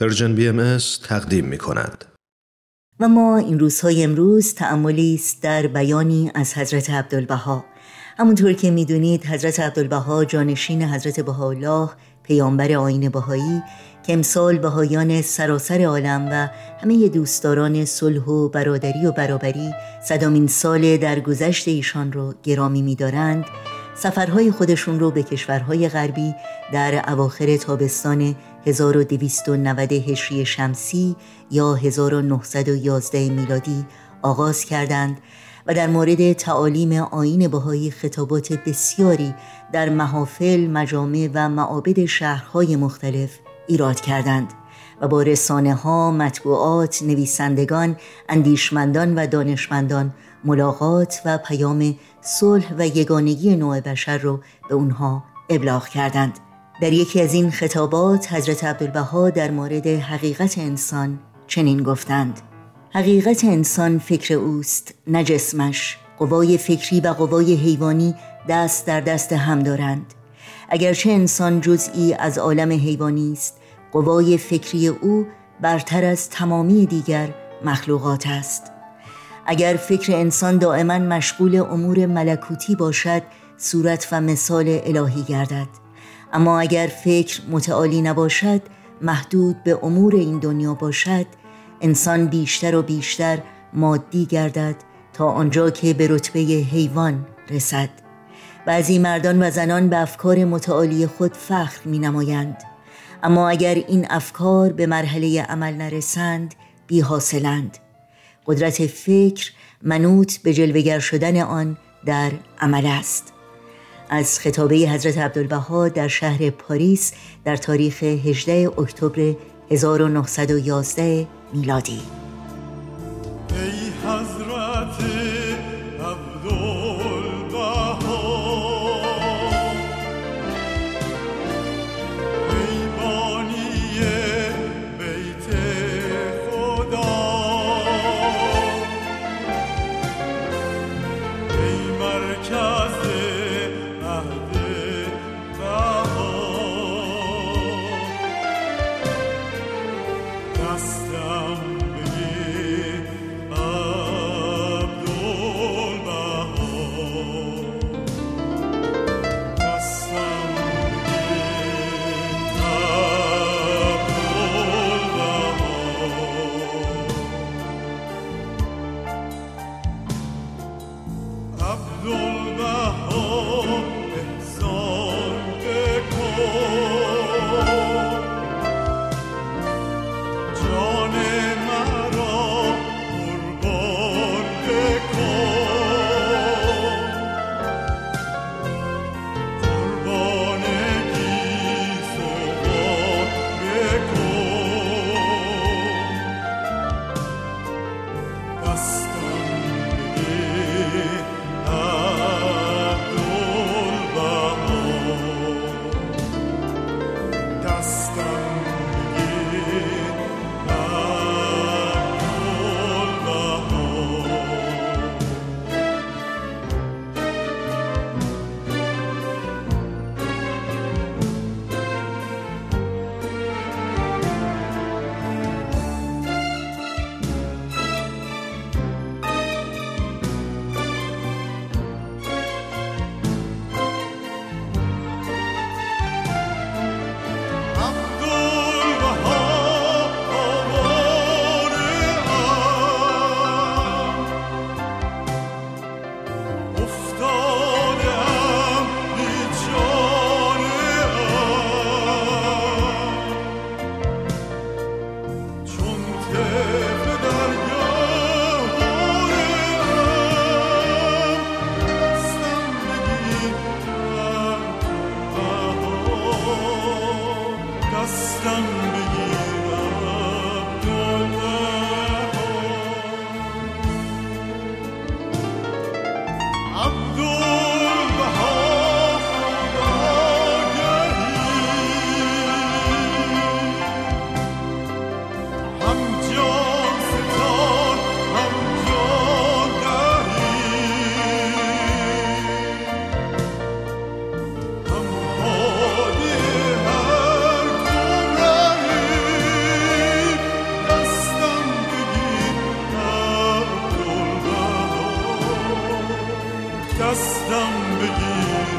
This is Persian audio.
Persian BM تقدیم می کند. و ما این روزهای امروز تأملی است در بیانی از حضرت عبدالبهاء همونطور که می‌دونید حضرت عبدالبهاء جانشین حضرت بهاءالله پیامبر آیین بهایی که امسال بهایان سراسر عالم و همه دوستداران صلح و برادری و برابری صدمین سال درگذشت ایشان رو گرامی میدارند سفرهای خودشون رو به کشورهای غربی در اواخر تابستان 1290 هجری شمسی یا 1911 میلادی آغاز کردند و در مورد تعالیم آین بهایی خطابات بسیاری در محافل، مجامع و معابد شهرهای مختلف ایراد کردند و با رسانه ها، مطبوعات، نویسندگان، اندیشمندان و دانشمندان ملاقات و پیام صلح و یگانگی نوع بشر رو به اونها ابلاغ کردند. در یکی از این خطابات حضرت عبدالبها در مورد حقیقت انسان چنین گفتند. حقیقت انسان فکر اوست نه جسمش. قوای فکری و قوای حیوانی دست در دست هم دارند. اگرچه انسان جزئی از عالم حیوانی است قوای فکری او برتر از تمامی دیگر مخلوقات است. اگر فکر انسان دائما مشغول امور ملکوتی باشد صورت و مثال الهی گردد. اما اگر فکر متعالی نباشد محدود به امور این دنیا باشد انسان بیشتر و بیشتر مادی گردد تا آنجا که به رتبه حیوان رسد. بعضی مردان و زنان به افکار متعالی خود فخر می نمایند اما اگر این افکار به مرحله عمل نرسند بی حاصلند قدرت فکر منوط به جلوگر شدن آن در عمل است. از خطابه حضرت عبدالبها در شهر پاریس در تاریخ 18 اکتبر 1911 میلادی. wisdom دستم بگیر.